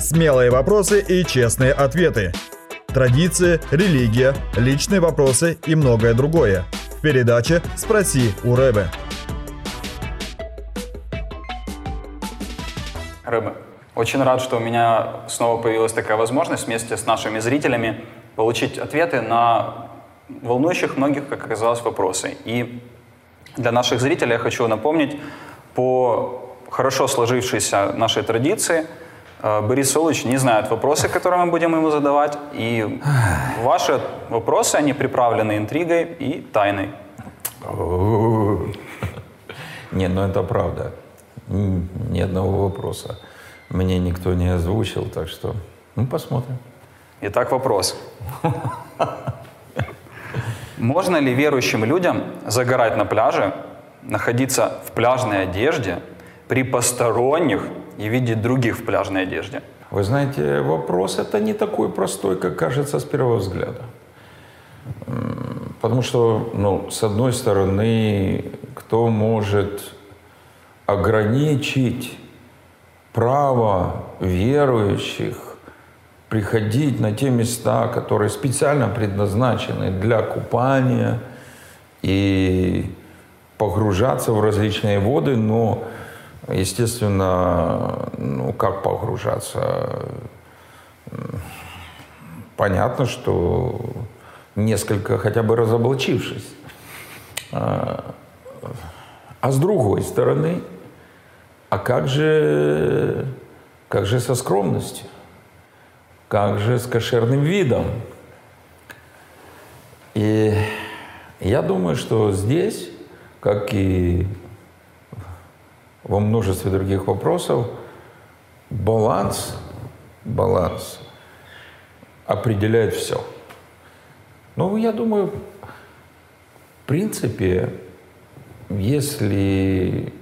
Смелые вопросы и честные ответы. Традиции, религия, личные вопросы и многое другое. В передаче «Спроси у Рэбе». Рыбы. Очень рад, что у меня снова появилась такая возможность вместе с нашими зрителями получить ответы на волнующих многих, как оказалось, вопросы. И для наших зрителей я хочу напомнить по хорошо сложившейся нашей традиции Борис Солович не знает вопросы, которые мы будем ему задавать, и ваши вопросы, они приправлены интригой и тайной. Не, ну это правда. Ни одного вопроса мне никто не озвучил, так что ну посмотрим. Итак, вопрос. Можно ли верующим людям загорать на пляже, находиться в пляжной одежде при посторонних и видеть других в пляжной одежде? Вы знаете, вопрос это не такой простой, как кажется с первого взгляда. Потому что, ну, с одной стороны, кто может ограничить право верующих приходить на те места, которые специально предназначены для купания и погружаться в различные воды, но, естественно, ну как погружаться? Понятно, что несколько хотя бы разоблачившись. А, а с другой стороны, а как же, как же со скромностью? Как же с кошерным видом? И я думаю, что здесь, как и во множестве других вопросов, баланс, баланс определяет все. Ну, я думаю, в принципе, если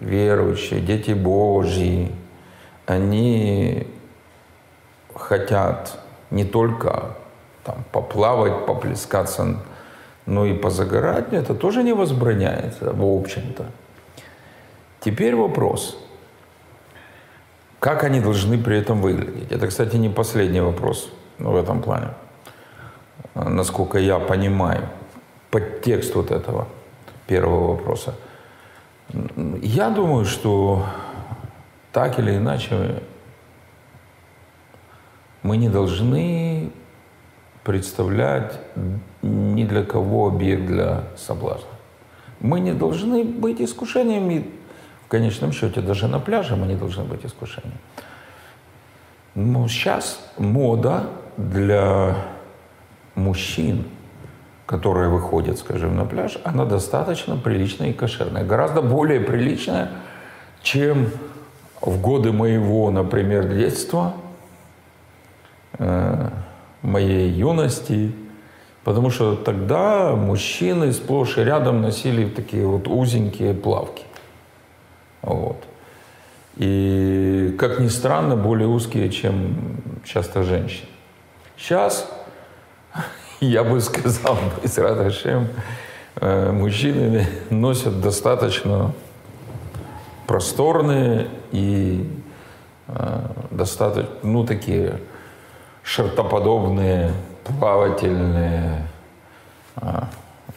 верующие, дети Божьи, они хотят не только там, поплавать, поплескаться, но и позагорать, это тоже не возбраняется, в общем-то. Теперь вопрос, как они должны при этом выглядеть? Это, кстати, не последний вопрос в этом плане, насколько я понимаю подтекст вот этого первого вопроса – я думаю, что так или иначе мы не должны представлять ни для кого объект для соблазна. Мы не должны быть искушениями, конечном счете, даже на пляже мы не должны быть искушением. Но сейчас мода для мужчин – которая выходит, скажем, на пляж, она достаточно приличная и кошерная. Гораздо более приличная, чем в годы моего, например, детства, э, моей юности, потому что тогда мужчины сплошь и рядом носили такие вот узенькие плавки. Вот. И, как ни странно, более узкие, чем часто женщины. Сейчас я бы сказал, с э, мужчины носят достаточно просторные и э, достаточно, ну, такие шартоподобные, плавательные, э,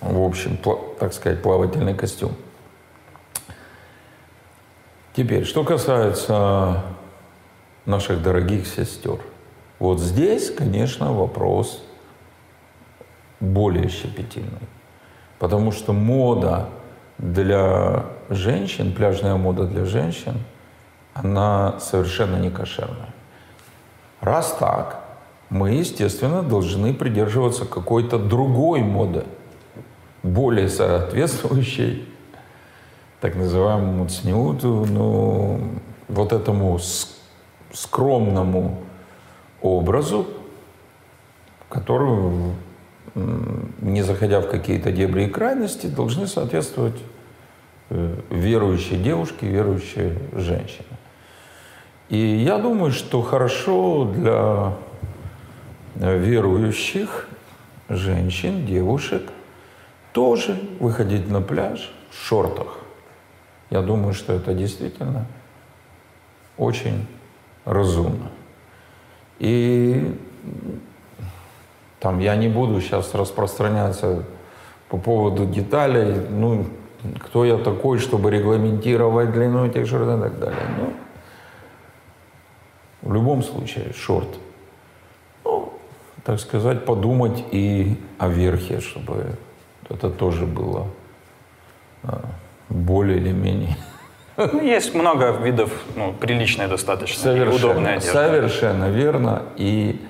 в общем, так сказать, плавательный костюм. Теперь, что касается наших дорогих сестер. Вот здесь, конечно, вопрос более щепетильной. Потому что мода для женщин, пляжная мода для женщин, она совершенно не кошерная. Раз так, мы, естественно, должны придерживаться какой-то другой моды, более соответствующей так называемому цнюту, ну, вот этому скромному образу, который не заходя в какие-то дебри и крайности, должны соответствовать э, верующие девушки, верующие женщины. И я думаю, что хорошо для э, верующих женщин, девушек тоже выходить на пляж в шортах. Я думаю, что это действительно очень разумно. И там я не буду сейчас распространяться по поводу деталей, ну, кто я такой, чтобы регламентировать длину этих шортов и так далее. Ну, в любом случае, шорт. Ну, так сказать, подумать и о верхе, чтобы это тоже было а, более или менее. Ну, есть много видов, ну, приличной достаточно, Совершенно, удобной одежды. Совершенно верно. И,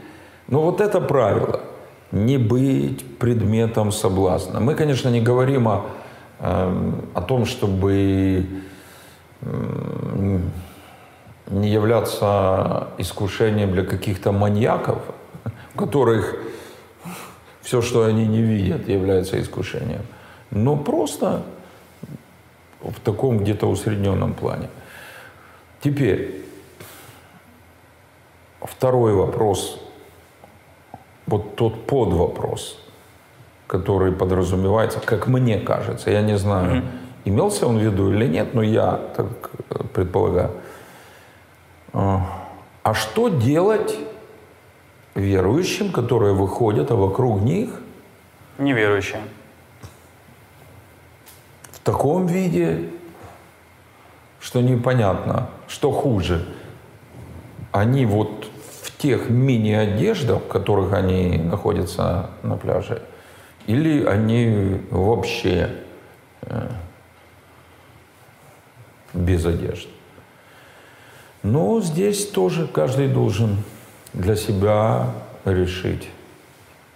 ну, вот это правило. Не быть предметом соблазна. Мы, конечно, не говорим о, э, о том, чтобы э, не являться искушением для каких-то маньяков, у которых все, что они не видят, является искушением. Но просто в таком где-то усредненном плане. Теперь, второй вопрос, вот тот подвопрос, который подразумевается, как мне кажется, я не знаю, mm-hmm. имелся он в виду или нет, но я так предполагаю. А, а что делать верующим, которые выходят, а вокруг них неверующие? Таком виде, что непонятно, что хуже. Они вот в тех мини-одеждах, в которых они находятся на пляже, или они вообще э, без одежды. Но здесь тоже каждый должен для себя решить,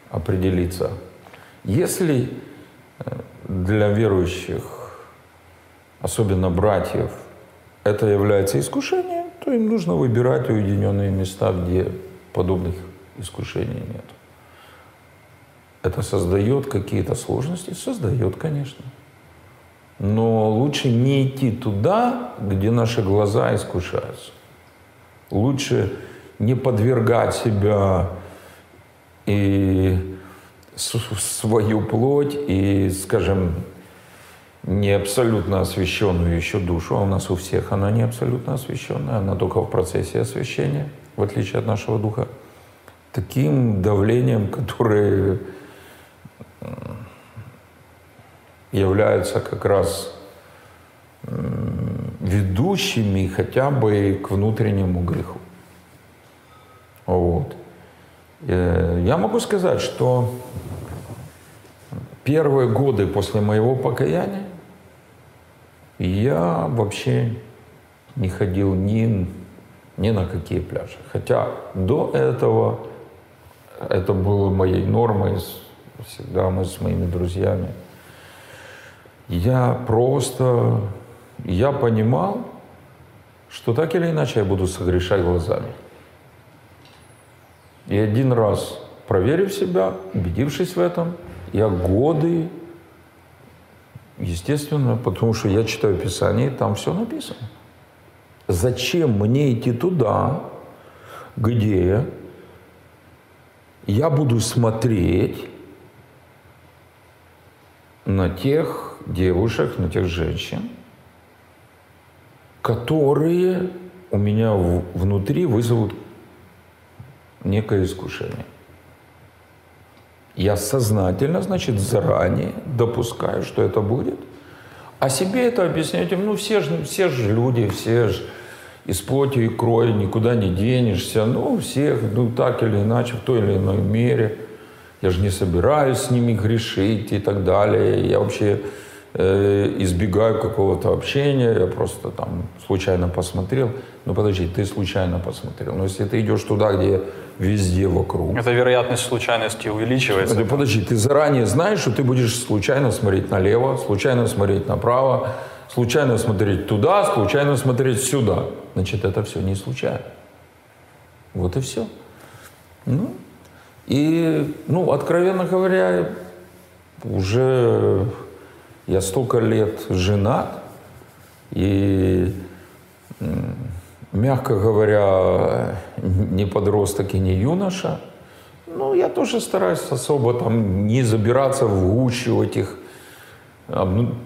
определиться. Если э, для верующих, особенно братьев, это является искушением, то им нужно выбирать уединенные места, где подобных искушений нет. Это создает какие-то сложности? Создает, конечно. Но лучше не идти туда, где наши глаза искушаются. Лучше не подвергать себя и свою плоть и, скажем, не абсолютно освященную еще душу, а у нас у всех она не абсолютно освященная, она только в процессе освящения, в отличие от нашего духа, таким давлением, которое являются как раз ведущими хотя бы к внутреннему греху. Вот. Э, я могу сказать, что первые годы после моего покаяния я вообще не ходил ни, ни на какие пляжи. Хотя до этого это было моей нормой, всегда мы с моими друзьями. Я просто, я понимал, что так или иначе я буду согрешать глазами. И один раз, проверив себя, убедившись в этом, я годы, естественно, потому что я читаю Писание, там все написано. Зачем мне идти туда, где я буду смотреть на тех девушек, на тех женщин, которые у меня внутри вызовут некое искушение. Я сознательно, значит, заранее допускаю, что это будет. А себе это объяснять, ну все же, все же люди, все же из плоти и крови, никуда не денешься. Ну, всех, ну, так или иначе, в той или иной мере. Я же не собираюсь с ними грешить и так далее. Я вообще Э, избегаю какого-то общения, я просто там случайно посмотрел. Ну подожди, ты случайно посмотрел. Но если ты идешь туда, где везде вокруг. Это вероятность случайности увеличивается. Да, подожди, ты заранее знаешь, что ты будешь случайно смотреть налево, случайно смотреть направо, случайно смотреть туда, случайно смотреть сюда. Значит, это все не случайно. Вот и все. Ну, и, ну, откровенно говоря, уже я столько лет женат, и, мягко говоря, не подросток и не юноша. Ну, я тоже стараюсь особо там не забираться в гущу этих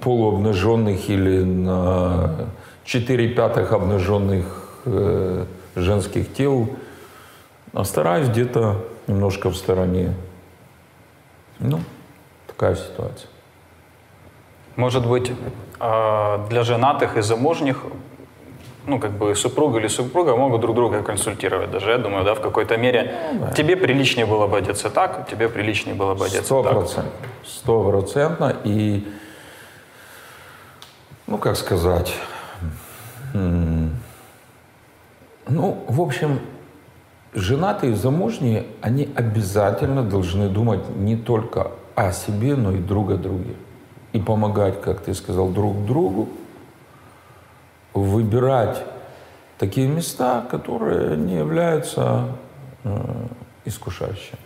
полуобнаженных или на 4 пятых обнаженных э, женских тел, а стараюсь где-то немножко в стороне. Ну, такая ситуация. Может быть, э, для женатых и замужних ну, как бы супруга или супруга могут друг друга консультировать даже, я думаю, да, в какой-то мере. Ну, да. Тебе приличнее было бы одеться так, тебе приличнее было бы одеться Сто процентов. Сто процентно. И, ну, как сказать, ну, в общем, женатые и замужние, они обязательно должны думать не только о себе, но и друг о друге. И помогать, как ты сказал, друг другу, выбирать такие места, которые не являются э, искушающими.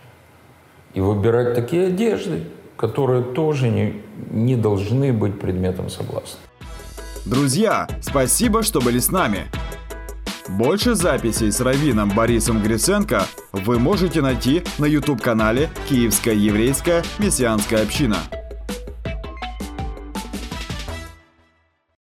И выбирать такие одежды, которые тоже не, не должны быть предметом соблазна. Друзья, спасибо, что были с нами. Больше записей с раввином Борисом Гриценко вы можете найти на YouTube-канале «Киевская еврейская мессианская община».